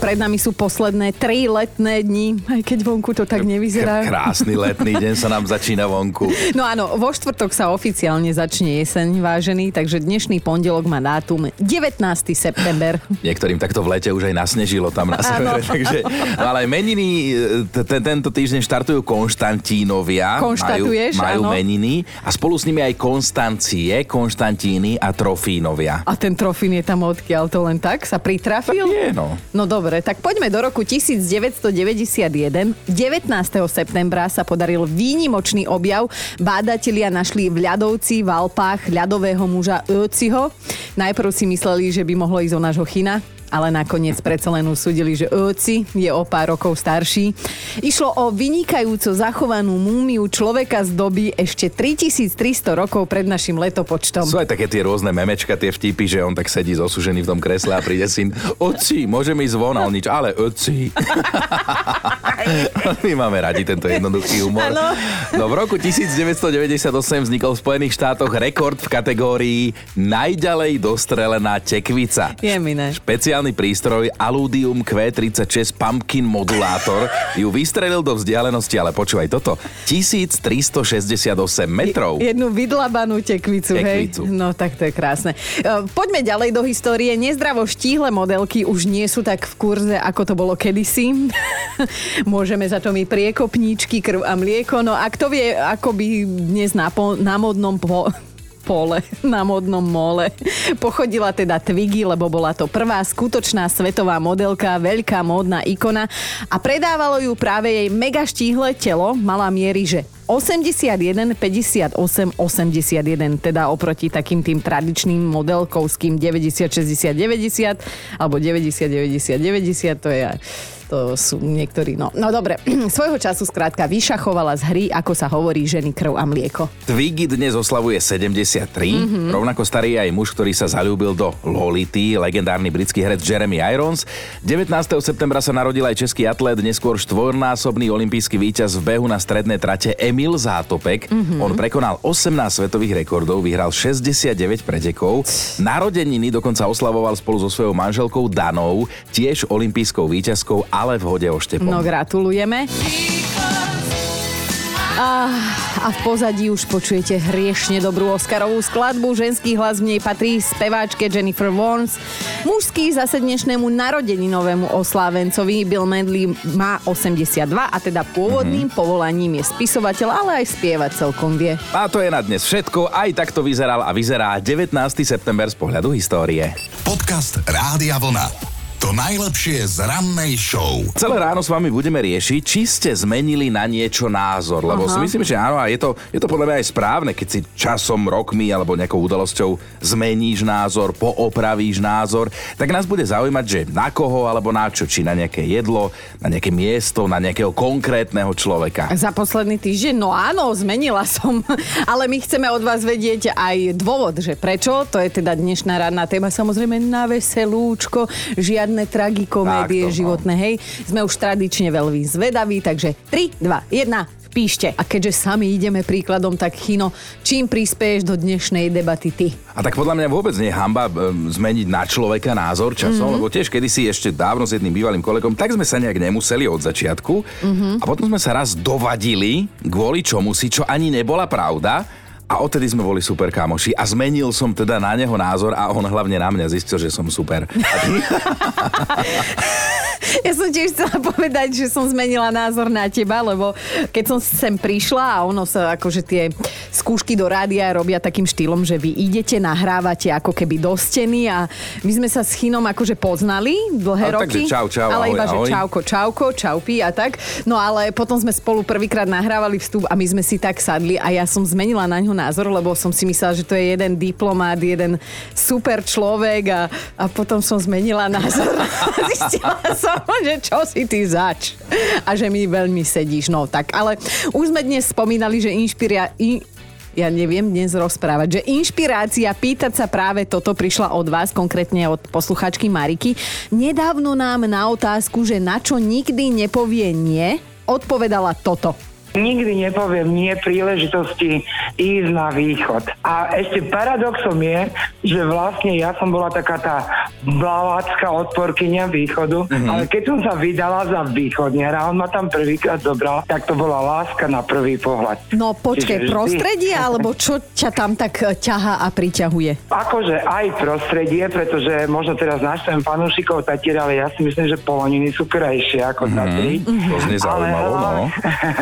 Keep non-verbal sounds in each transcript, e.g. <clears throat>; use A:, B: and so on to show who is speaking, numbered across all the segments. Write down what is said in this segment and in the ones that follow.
A: Pred nami sú posledné tri letné dni, aj keď vonku to tak nevyzerá.
B: Krásny letný deň sa nám začína vonku. <laughs>
A: No áno, vo štvrtok sa oficiálne začne jeseň, vážený, takže dnešný pondelok má dátum 19. september.
B: Niektorým takto v lete už aj nasnežilo tam na severe, takže... No ale meniny tento týždeň štartujú Konštantínovia.
A: Konštatuješ,
B: Majú, meniny a spolu s nimi aj Konstancie, Konštantíny a Trofínovia.
A: A ten trofín je tam odkiaľ to len tak sa pritrafil?
B: Nie, no.
A: No dobre, tak poďme do roku 1991. 19. septembra sa podaril výnimočný objav. Bádatelia našli v ľadovci v Alpách ľadového muža Öciho. Najprv si mysleli, že by mohlo ísť o nášho China, ale nakoniec predsa len usúdili, že Öci je o pár rokov starší. Išlo o vynikajúco zachovanú múmiu človeka z doby ešte 3300 rokov pred našim letopočtom.
B: Sú aj také tie rôzne memečka, tie vtipy, že on tak sedí zosužený v tom kresle a príde syn. Oci, môžeme ísť von, a on nič, ale oci. <laughs> My máme radi tento jednoduchý humor.
A: Áno.
B: No v roku 1998 vznikol v Spojených štátoch rekord v kategórii najďalej dostrelená tekvica.
A: Je mi ne.
B: Špeciálny prístroj Aludium Q36 Pumpkin Modulátor ju vystrelil do vzdialenosti, ale počúvaj toto, 1368 metrov.
A: Jednu vydlabanú tekvicu,
B: Tekvicu.
A: hej? No tak to je krásne. E, Poďme ďalej do histórie. Nezdravo štíhle modelky už nie sú tak v kurze, ako to bolo kedysi. <laughs> Môžeme za to my priekopníčky, krv a mlieko. No a kto vie, ako by dnes na, po, na modnom po, pole, <laughs> na modnom mole. Pochodila teda Twiggy, lebo bola to prvá skutočná svetová modelka, veľká módna ikona a predávalo ju práve jej mega štíhle telo, mala miery, že 81, 58, 81, teda oproti takým tým tradičným modelkovským 90, 60, 90 alebo 90, 90, 90, to je to sú niektorí, no. No dobre, <clears throat> svojho času skrátka vyšachovala z hry, ako sa hovorí, ženy krv a mlieko.
B: Twiggy dnes oslavuje 73, mm-hmm. rovnako starý je aj muž, ktorý sa zalúbil do Lolity, legendárny britský herec Jeremy Irons. 19. septembra sa narodil aj český atlét, neskôr štvornásobný olimpijský víťaz v behu na stredné trate Emil Zátopek. Mm-hmm. On prekonal 18 svetových rekordov, vyhral 69 pretekov. Narodeniny dokonca oslavoval spolu so svojou manželkou Danou, tiež olimpijskou víťazkou, ale v hode oštepom.
A: No gratulujeme. A, a v pozadí už počujete hriešne dobrú Oscarovú skladbu. Ženský hlas v nej patrí speváčke Jennifer Warnes. Mužský zase dnešnému narodeninovému oslávencovi Bill Medley má 82 a teda pôvodným mm-hmm. povolaním je spisovateľ, ale aj spievať celkom vie.
B: A to je na dnes všetko. Aj takto vyzeral a vyzerá 19. september z pohľadu histórie.
C: Podcast Rádia Vlna. To najlepšie z rannej show.
B: Celé ráno s vami budeme riešiť, či ste zmenili na niečo názor, lebo
A: Aha.
B: si myslím, že áno, a je to, je to podľa mňa aj správne, keď si časom, rokmi alebo nejakou udalosťou zmeníš názor, poopravíš názor, tak nás bude zaujímať, že na koho alebo na čo, či na nejaké jedlo, na nejaké miesto, na nejakého konkrétneho človeka.
A: Za posledný týždeň, no áno, zmenila som, <laughs> ale my chceme od vás vedieť aj dôvod, že prečo, to je teda dnešná ranná téma, samozrejme na veselúčko, žiadne tragikomédie
B: Takto, no.
A: životné, hej. Sme už tradične veľmi zvedaví, takže 3, 2, 1, píšte. A keďže sami ideme príkladom, tak Chino, čím prispieješ do dnešnej debaty ty?
B: A tak podľa mňa vôbec nie je hamba zmeniť na človeka názor časom, mm-hmm. lebo tiež kedysi ešte dávno s jedným bývalým kolegom, tak sme sa nejak nemuseli od začiatku. Mm-hmm. A potom sme sa raz dovadili kvôli čomu si, čo ani nebola pravda. A odtedy sme boli super kamoši a zmenil som teda na neho názor a on hlavne na mňa zistil, že som super. <laughs>
A: Ja som tiež chcela povedať, že som zmenila názor na teba, lebo keď som sem prišla a ono sa akože tie skúšky do rádia robia takým štýlom, že vy idete, nahrávate ako keby do steny a my sme sa s Chinom akože poznali dlhé
B: Ale
A: roky.
B: takže čau, čau,
A: ale
B: ahoj,
A: iba, že
B: ahoj.
A: čauko, čauko, čaupi a tak. No ale potom sme spolu prvýkrát nahrávali vstup a my sme si tak sadli a ja som zmenila na ňo názor, lebo som si myslela, že to je jeden diplomát, jeden super človek a, a potom som zmenila názor. <laughs> Zistila som, že čo si ty zač. A že mi veľmi sedíš. No tak, ale už sme dnes spomínali, že inšpiria... In, ja neviem dnes rozprávať, že inšpirácia pýtať sa práve toto prišla od vás, konkrétne od posluchačky Mariky. Nedávno nám na otázku, že na čo nikdy nepovie nie, odpovedala toto.
D: Nikdy nepoviem nie príležitosti ísť na východ. A ešte paradoxom je, že vlastne ja som bola taká tá blavácka odporkynia východu, mm-hmm. ale keď som sa vydala za východniara, on ma tam prvýkrát zobral, tak to bola láska na prvý pohľad.
A: No počkej, vždy... prostredie, alebo čo ťa tam tak e, ťaha a priťahuje?
D: Akože aj prostredie, pretože možno teraz naštem fanúšikov Tatier, ale ja si myslím, že Poloniny sú krajšie ako mm-hmm. Tatry.
B: Mm-hmm. To znie zaujímavo, no.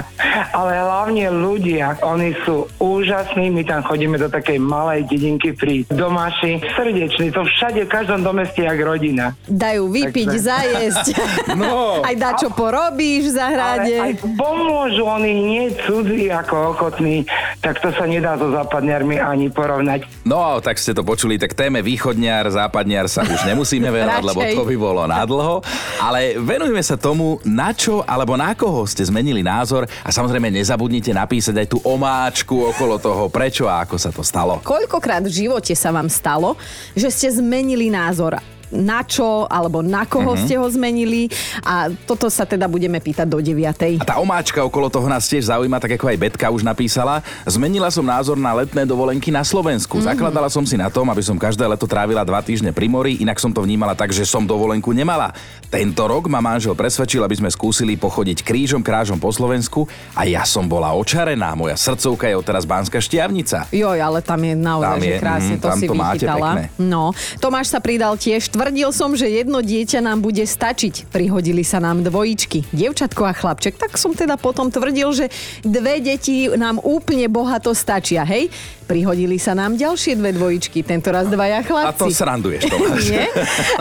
B: <laughs>
D: ale hlavne ľudia, oni sú úžasní, my tam chodíme do takej malej dedinky pri Domáši, srdeční, to všade v každom dome ste jak rodina.
A: Dajú vypiť, Takže... zajesť. <laughs> no. Aj dá čo porobíš v zahrade.
D: Ale aj pomôžu, oni nie cudzí ako ochotní, tak to sa nedá so západniarmi ani porovnať.
B: No, tak ste to počuli, tak téme východniar, západniar sa už nemusíme venovať, lebo to by bolo nadlho. Ale venujeme sa tomu, na čo alebo na koho ste zmenili názor a samozrejme nezabudnite napísať aj tú omáčku okolo toho, prečo a ako sa to stalo.
A: Koľkokrát v živote sa vám stalo, že ste zmenili názor na čo alebo na koho uh-huh. ste ho zmenili a toto sa teda budeme pýtať do 9.
B: A tá omáčka okolo toho nás tiež zaujíma, tak ako aj Betka už napísala. Zmenila som názor na letné dovolenky na Slovensku. Uh-huh. Zakladala som si na tom, aby som každé leto trávila dva týždne pri mori, inak som to vnímala tak, že som dovolenku nemala. Tento rok ma manžel presvedčil, aby sme skúsili pochodiť krížom krážom po Slovensku a ja som bola očarená. Moja srdcovka je odteraz Banska Štiavnica.
A: Joj, ale tam je naozaj tam je, krásne, mm, to si to vychytala. No, Tomáš sa pridal tiež Tvrdil som, že jedno dieťa nám bude stačiť. Prihodili sa nám dvojičky, dievčatko a chlapček. Tak som teda potom tvrdil, že dve deti nám úplne bohato stačia, hej? Prihodili sa nám ďalšie dve dvojičky, tento raz dvaja chlapci.
B: A to sranduješ, <laughs> Tomáš.
A: Nie?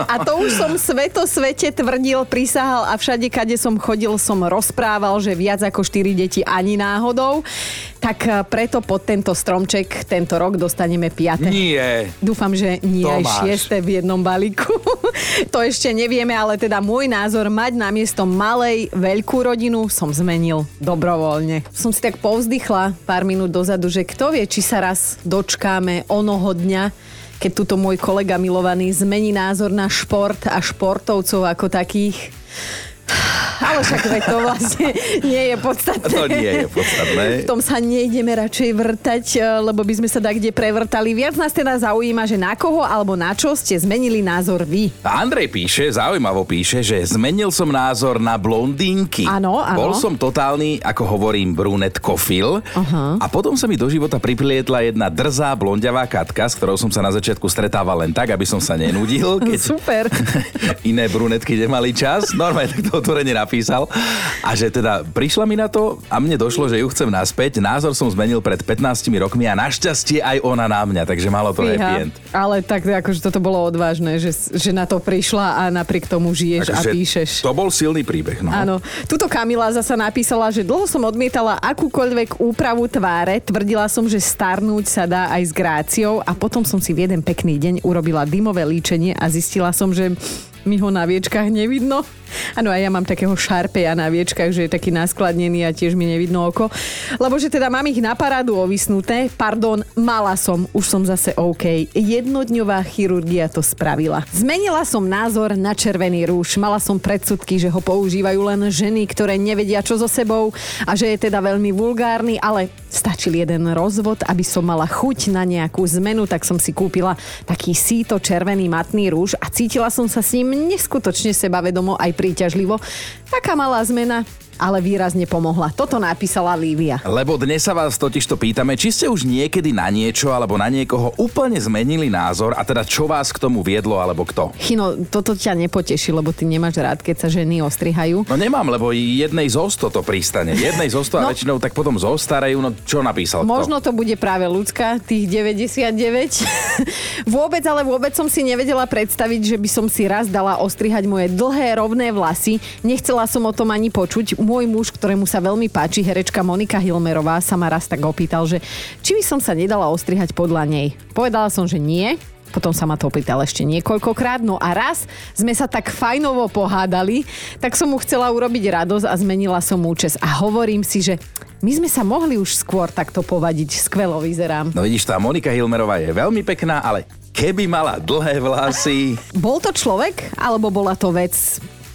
A: A to už som sveto svete tvrdil, prisahal a všade, kade som chodil, som rozprával, že viac ako 4 deti ani náhodou. Tak eh, preto pod tento stromček tento rok dostaneme 5.
B: Nie.
A: Dúfam, že nie Tomáš. aj 6. v jednom balíku. <laughs> to ešte nevieme, ale teda môj názor mať na miesto malej veľkú rodinu som zmenil dobrovoľne. Som si tak povzdychla pár minút dozadu, že kto vie, či sa raz raz dočkáme onoho dňa, keď tuto môj kolega milovaný zmení názor na šport a športovcov ako takých. Ale však to vlastne nie je podstatné.
B: To nie je podstatné.
A: V tom sa nejdeme radšej vrtať, e, lebo by sme sa tak kde prevrtali. Viac nás teda zaujíma, že na koho alebo na čo ste zmenili názor vy.
B: Andrej píše, zaujímavo píše, že zmenil som názor na blondínky.
A: Áno, áno.
B: Bol som totálny, ako hovorím, brunetkofil. Uh-huh. A potom sa mi do života priplietla jedna drzá blondiavá katka, s ktorou som sa na začiatku stretával len tak, aby som sa nenudil.
A: Keď Super. <laughs>
B: iné brunetky nemali čas. Normálne tak to otvorene napísal. A že teda prišla mi na to a mne došlo, že ju chcem naspäť. Názor som zmenil pred 15 rokmi a našťastie aj ona na mňa, takže malo to Fíha, happy end.
A: Ale tak akože toto bolo odvážne, že, že na to prišla a napriek tomu žiješ takže a píšeš.
B: To bol silný príbeh. No.
A: Áno. Tuto Kamila zasa napísala, že dlho som odmietala akúkoľvek úpravu tváre. Tvrdila som, že starnúť sa dá aj s gráciou a potom som si v jeden pekný deň urobila dymové líčenie a zistila som, že mi ho na viečkách nevidno. Áno, a ja mám takého šarpeja na viečkach, že je taký naskladnený a tiež mi nevidno oko. Lebo že teda mám ich na parádu ovisnuté. Pardon, mala som, už som zase OK. Jednodňová chirurgia to spravila. Zmenila som názor na červený rúž. Mala som predsudky, že ho používajú len ženy, ktoré nevedia čo so sebou a že je teda veľmi vulgárny, ale stačil jeden rozvod, aby som mala chuť na nejakú zmenu, tak som si kúpila taký síto červený matný rúž a cítila som sa s ním neskutočne sebavedomo aj príťažlivo. Taká malá zmena, ale výrazne pomohla. Toto napísala Lívia.
B: Lebo dnes sa vás totiž to pýtame, či ste už niekedy na niečo alebo na niekoho úplne zmenili názor a teda čo vás k tomu viedlo alebo kto.
A: Chino, toto ťa nepoteší, lebo ty nemáš rád, keď sa ženy ostrihajú.
B: No nemám, lebo jednej zo sto to pristane. Jednej zo sto no. a väčšinou tak potom zostarajú. No čo napísal
A: Možno to bude práve ľudská, tých 99. <laughs> vôbec, ale vôbec som si nevedela predstaviť, že by som si raz dala ostrihať moje dlhé rovné vlasy. Nechcela som o tom ani počuť môj muž, ktorému sa veľmi páči, herečka Monika Hilmerová, sa ma raz tak opýtal, že či by som sa nedala ostrihať podľa nej. Povedala som, že nie, potom sa ma to opýtal ešte niekoľkokrát. No a raz sme sa tak fajnovo pohádali, tak som mu chcela urobiť radosť a zmenila som účes. A hovorím si, že my sme sa mohli už skôr takto povadiť. Skvelo vyzerám.
B: No vidíš, tá Monika Hilmerová je veľmi pekná, ale keby mala dlhé vlasy...
A: Bol to človek, alebo bola to vec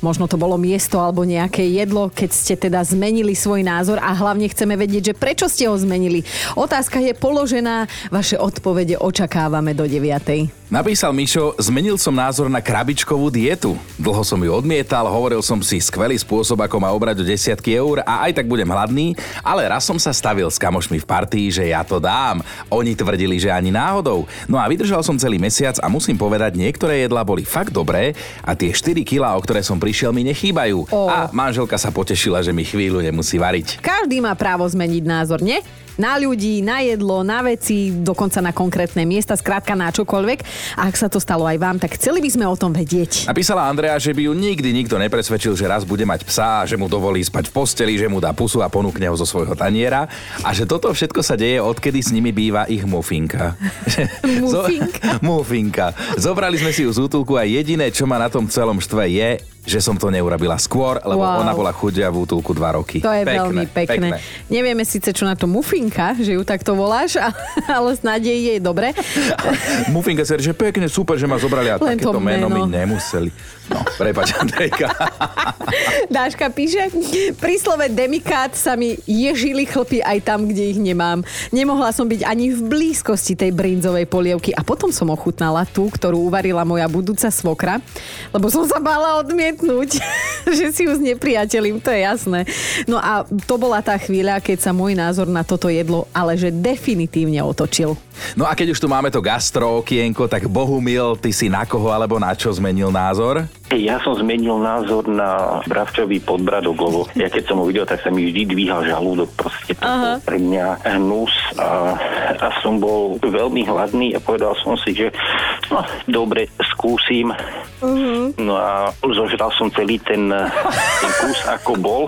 A: možno to bolo miesto alebo nejaké jedlo, keď ste teda zmenili svoj názor a hlavne chceme vedieť, že prečo ste ho zmenili. Otázka je položená, vaše odpovede očakávame do 9.
B: Napísal Mišo, zmenil som názor na krabičkovú dietu. Dlho som ju odmietal, hovoril som si skvelý spôsob, ako ma obrať o desiatky eur a aj tak budem hladný, ale raz som sa stavil s kamošmi v partii, že ja to dám. Oni tvrdili, že ani náhodou. No a vydržal som celý mesiac a musím povedať, niektoré jedlá boli fakt dobré a tie 4 kilá, o ktoré som prišiel, mi nechýbajú.
A: O.
B: A manželka sa potešila, že mi chvíľu nemusí variť.
A: Každý má právo zmeniť názor, nie? Na ľudí, na jedlo, na veci, dokonca na konkrétne miesta, skrátka na čokoľvek. A ak sa to stalo aj vám, tak chceli by sme o tom vedieť.
B: Napísala Andrea, že by ju nikdy nikto nepresvedčil, že raz bude mať psa, že mu dovolí spať v posteli, že mu dá pusu a ponúkne ho zo svojho taniera a že toto všetko sa deje, odkedy s nimi býva ich mufinka. <laughs>
A: Mufinka? <laughs>
B: mufinka. Zobrali sme si ju z útulku a jediné, čo ma na tom celom štve je, že som to neurobila skôr, lebo
A: Wow.
B: ona bola chudia v útulku dva roky.
A: To je veľmi pekné. Nevieme síce, čo na to mufinka, že ju takto voláš, <laughs> ale snáď jej je dobre. <laughs>
B: Mufinka sa že pekne, super, že ma zobrali a
A: Len to
B: takéto meno
A: meno.
B: mi nemuseli. No, prepač, <laughs> Andrejka.
A: Dáška píše, pri slove demikát sa mi ježili chlpy aj tam, kde ich nemám. Nemohla som byť ani v blízkosti tej brinzovej polievky a potom som ochutnala tú, ktorú uvarila moja budúca svokra, lebo som sa bála odmietnúť, <laughs> že si ju znepriateľím, to je jasné. No a to bola tá chvíľa, keď sa môj názor na toto jedlo ale že definitívne otočil.
B: No a keď už tu máme to gastro okienko, tak Bohumil, ty si na koho alebo na čo zmenil názor?
E: Ja som zmenil názor na bravčový podbradok, lebo ja keď som ho videl, tak sa mi vždy dvíhal žalúdok. Proste to bol pre mňa hnus a, a som bol veľmi hladný a povedal som si, že no, dobre, skúsim. No a zožral som celý ten, ten kus, ako bol.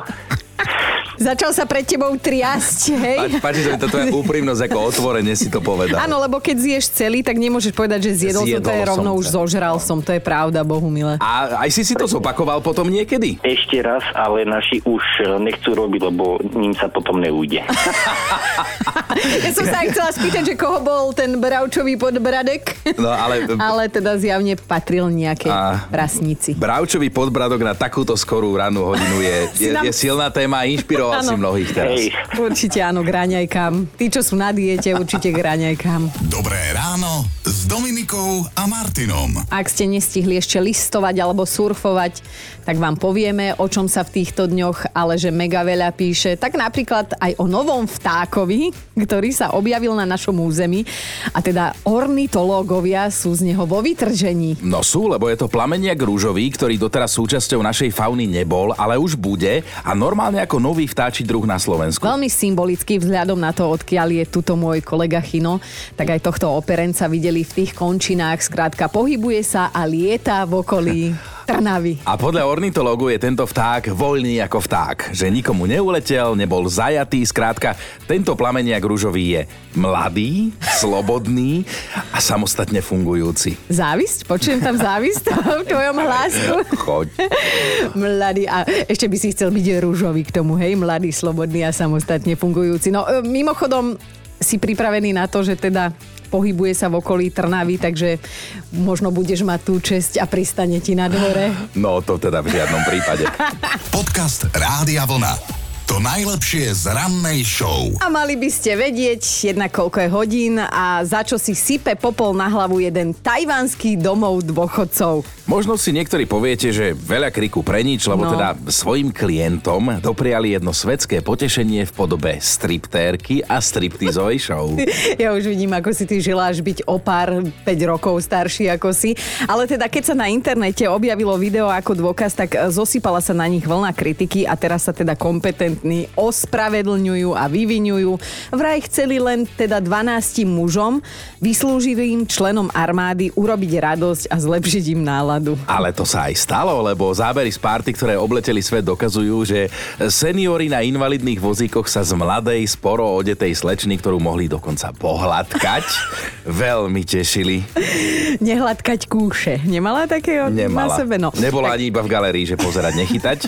A: Začal sa pred tebou triasť, hej?
B: Páči, sa mi to tvoja úprimnosť, ako otvorene si to povedal.
A: Áno, lebo keď zješ celý, tak nemôžeš povedať, že zjedol, som, to je
B: Zjedol som
A: rovno
B: to.
A: už zožral som, to je pravda, Bohu milé.
B: A aj si si to zopakoval potom niekedy?
E: Ešte raz, ale naši už eh, nechcú robiť, lebo ním sa potom neujde. <laughs>
A: Ja som sa aj chcela spýtať, že koho bol ten bravčový podbradek,
B: No ale... <laughs>
A: ale teda zjavne patril nejakej
B: A-
A: prasnici.
B: Bravčový podbradok na takúto skorú rannú hodinu je, je, je silná téma a inšpiroval si
A: Áno.
B: mnohých teraz.
E: Hej,
A: Určite áno, gráňajkam. Tí, čo sú na diete, určite gráňajkam.
C: Dobré ráno s Dominikou a Martinom.
A: Ak ste nestihli ešte listovať alebo surfovať, tak vám povieme, o čom sa v týchto dňoch, ale že mega veľa píše. Tak napríklad aj o novom vtákovi, ktorý sa objavil na našom území. A teda ornitológovia sú z neho vo vytržení.
B: No sú, lebo je to plameniak rúžový, ktorý doteraz súčasťou našej fauny nebol, ale už bude a normálne ako nový vtáči druh na Slovensku.
A: Veľmi symbolicky vzhľadom na to, odkiaľ je tuto môj kolega Chino, tak aj tohto operenca videli v tých končinách. Skrátka, pohybuje sa a lieta v okolí <laughs> Trnavy.
B: A podľa ornitológu je tento vták voľný ako vták, že nikomu neuletel, nebol zajatý, skrátka, tento plameniak rúžový je mladý, slobodný a samostatne fungujúci.
A: Závisť? Počujem tam závisť v tvojom hlásku?
B: Choď. <laughs>
A: Mladý a ešte by si chcel byť rúžový k tomu, hej? Mladý, slobodný a samostatne fungujúci. No e, mimochodom si pripravený na to, že teda pohybuje sa v okolí Trnavy, takže možno budeš mať tú česť a pristane ti na dvore.
B: No to teda v žiadnom prípade. <laughs>
C: Podcast Rádia Vlna. To najlepšie z rannej show.
A: A mali by ste vedieť jednak koľko je hodín a za čo si sype popol na hlavu jeden tajvanský domov dôchodcov.
B: Možno si niektorí poviete, že veľa kriku pre nič, lebo
A: No.
B: teda svojim klientom dopriali jedno svetské potešenie v podobe striptérky a striptizovej show. <laughs>
A: Ja už vidím, ako si ty želáš byť o pár 5 rokov starší ako si. Ale teda, keď sa na internete objavilo video ako dôkaz, tak e, zosypala sa na nich vlna kritiky a teraz sa teda kompetentní ospravedlňujú a vyvinujú. Vraj chceli len teda 12 mužom, vyslúživým členom armády, urobiť radosť a zlepšiť im náladu.
B: Ale to sa aj stalo, lebo zábery z párty, ktoré obleteli svet, dokazujú, že seniory na invalidných vozíkoch sa z mladej, sporo odetej slečny, ktorú mohli dokonca pohľadkať, <laughs> veľmi tešili.
A: nehladkať kúše. Nemala takého
B: Nemala.
A: na sebe? No.
B: Nebola ani iba v galerii, že pozerať, nechytať.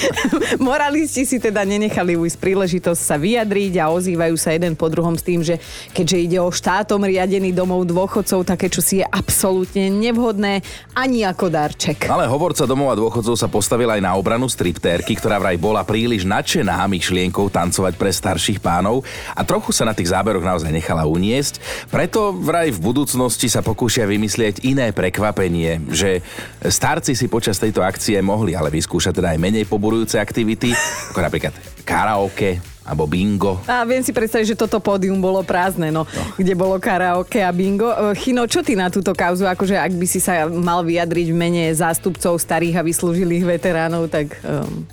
B: <laughs>
A: Moralisti si teda nenechali ujsť príležitosť sa vyjadriť a ozývajú sa jeden po druhom s tým, že keďže ide o štátom riadený domov dôchodcov, také čo si je absolútne nevhodné ani ako darček.
B: Ale hovorca domova dôchodcov sa postavil aj na obranu striptérky, ktorá vraj bola príliš nadšená myšlienkou tancovať pre starších pánov a trochu sa na tých záberoch naozaj nechala uniesť. Preto vraj v budúcnosti sa pokúšia vymyslieť iné prekvapenie, že starci si počas tejto akcie mohli ale vyskúšať teda aj menej poburujúce aktivity, ako napríklad karaoke, alebo bingo.
A: A viem si predstaviť, že toto pódium bolo prázdne, no, no. kde bolo karaoke a bingo. E, Chino, čo ty na túto kauzu, akože ak by si sa mal vyjadriť v mene zástupcov starých a vyslúžilých veteránov, tak... Um...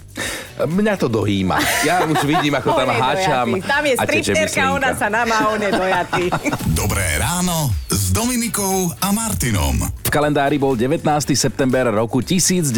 B: Mňa to dohýma. Ja už vidím, ako tam <laughs> háčam.
A: Tam je stripterka, ona sa namá, on je dojatý. <laughs>
C: Dobré ráno s Dominikou a Martinom.
B: V kalendári bol 19. september roku 1997,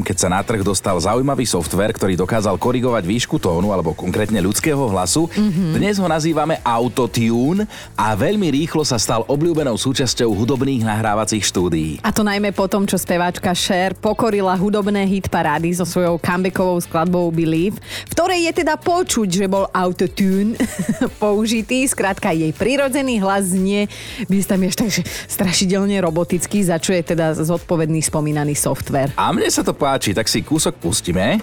B: keď sa na trh dostal zaujímavý software, ktorý dokázal korigovať výšku tónu alebo konkrétne ľudského hlasu. Mm-hmm. Dnes ho nazývame Autotune a veľmi rýchlo sa stal obľúbenou súčasťou hudobných nahrávacích štúdií.
A: A to najmä po tom, čo speváčka Cher pokorila hudobné hit parády so svojou comebackovou skladbou Believe, v ktorej je teda počuť, že bol autotune <laughs> použitý. Skrátka, jej prirodzený hlas znie miestami až tak, že strašidelne robotický, za čo je teda zodpovedný spomínaný software.
B: A mne sa to páči, tak si kúsok pustíme.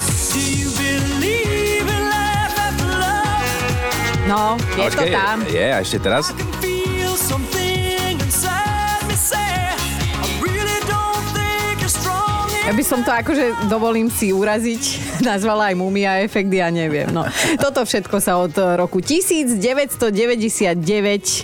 A: No, je Počkej, to tam.
B: Je, a ešte teraz.
A: Ja by som to akože, dovolím si uraziť, <laughs> nazvala aj mumia efekt, ja neviem. No. Toto všetko sa od roku 1999,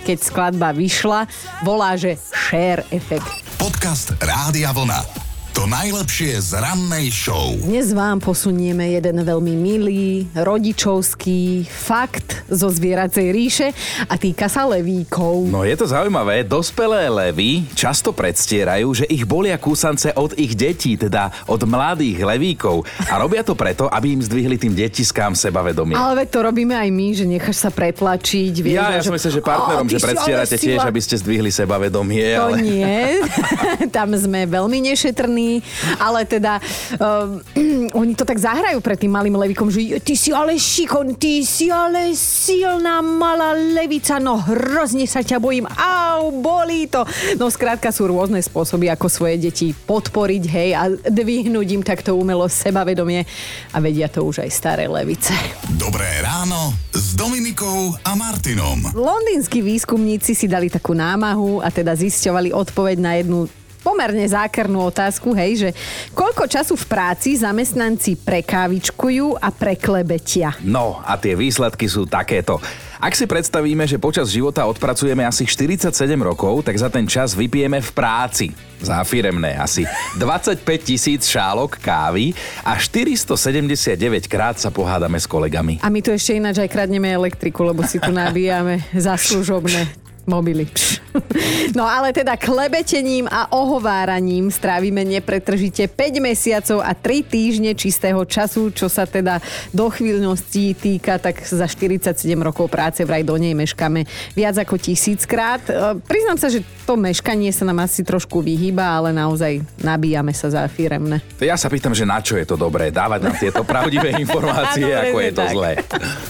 A: keď skladba vyšla, volá, že Share efekt.
C: Podcast Rádia Vlna. To najlepšie z rannej show.
A: Dnes vám posunieme jeden veľmi milý, rodičovský fakt zo zvieracej ríše a týka sa levíkov.
B: No je to zaujímavé, dospelé levy často predstierajú, že ich bolia kúsance od ich detí, teda od mladých levíkov a robia to preto, aby im zdvihli tým detiskám sebavedomie.
A: Ale veď to robíme aj my, že necháš sa pretlačiť.
B: Vieš, ja, ja
A: že...
B: som myslím, že partnerom, že predstierate tiež, aby ste zdvihli sebavedomie.
A: To
B: ale...
A: nie. <laughs> Tam sme veľmi nešetrní ale teda um, <clears throat> oni to tak zahrajú pred tým malým levikom, že ty si ale šikon, ty si ale silná malá levica, no hrozne sa ťa bojím, au, bolí to. No skrátka sú rôzne spôsoby, ako svoje deti podporiť, hej, a dvihnúť im takto umelo sebavedomie a vedia to už aj staré levice.
C: Dobré ráno s Dominikou a Martinom.
A: Londýnsky výskumníci si dali takú námahu a teda zisťovali odpoveď na jednu pomerne zákernú otázku, hej, že koľko času v práci zamestnanci prekávičkujú a preklebetia?
B: No a tie výsledky sú takéto. Ak si predstavíme, že počas života odpracujeme asi 47 rokov, tak za ten čas vypijeme v práci za firemné asi 25 tisíc šálok kávy a 479 krát sa pohádame s kolegami.
A: A my tu ešte ináč aj kradneme elektriku, lebo si tu nabíjame za služobné mobily. <laughs> No ale teda klebetením a ohováraním strávime nepretržite 5 mesiacov a 3 týždne čistého času, čo sa teda do chvíľnosti týka, tak za 47 rokov práce vraj do nej meškame viac ako tisíckrát. E, priznám sa, že to meškanie sa nám asi trošku vyhýba, ale naozaj nabíjame sa za firemné.
B: Ja sa pýtam, že na čo je to dobré dávať nám tieto pravdivé <laughs> informácie, ako je to tak. zlé.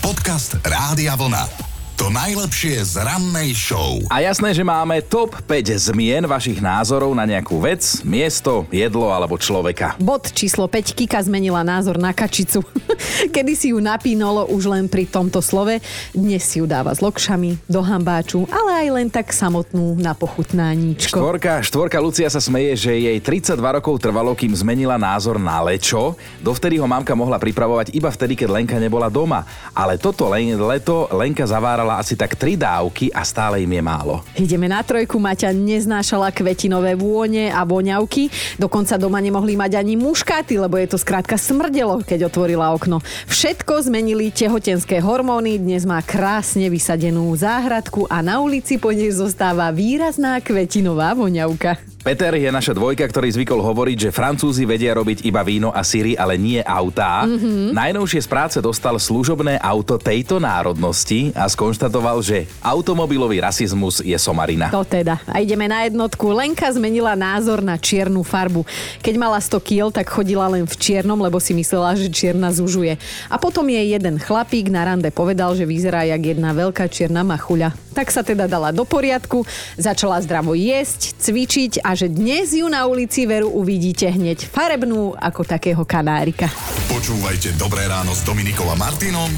C: Podcast Rádia Vlna. To najlepšie z rannej show.
B: A jasné, že máme top 5 zmien vašich názorov na nejakú vec, miesto, jedlo alebo človeka.
A: Bod číslo 5. Kika zmenila názor na kačicu. <laughs> Kedy si ju napínalo už len pri tomto slove, dnes si ju dáva s lokšami, do hambáču, ale aj len tak samotnú na pochutnáníčko.
B: Štvorka, štvorka Lucia sa smeje, že jej 32 rokov trvalo, kým zmenila názor na lečo. Dovtedy ho mamka mohla pripravovať iba vtedy, keď Lenka nebola doma. Ale toto len, leto Lenka zavárala mala asi tak tri dávky a stále im je málo.
A: Ideme na trojku, Maťa neznášala kvetinové vône a voňavky, dokonca doma nemohli mať ani muškáty, lebo je to skrátka smrdelo, keď otvorila okno. Všetko zmenili tehotenské hormóny, dnes má krásne vysadenú záhradku a na ulici po nej zostáva výrazná kvetinová voňavka.
B: Peter je naša dvojka, ktorý zvykol hovoriť, že Francúzi vedia robiť iba víno a syry, ale nie autá. Mm-hmm. Najnovšie z práce dostal služobné auto tejto národnosti a skonštatoval, že automobilový rasizmus je somarina.
A: To teda. A ideme na jednotku. Lenka zmenila názor na čiernu farbu. Keď mala 100 kg, tak chodila len v čiernom, lebo si myslela, že čierna zužuje. A potom jej jeden chlapík na rande povedal, že vyzerá jak jedna veľká čierna machuľa. Tak sa teda dala do poriadku, začala zdravo jesť, cvičiť a že dnes ju na ulici Veru uvidíte hneď farebnú ako takého kanárika.
C: Počúvajte Dobré ráno s Dominikom a Martinom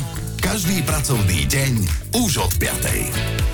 C: každý pracovný deň už od 5.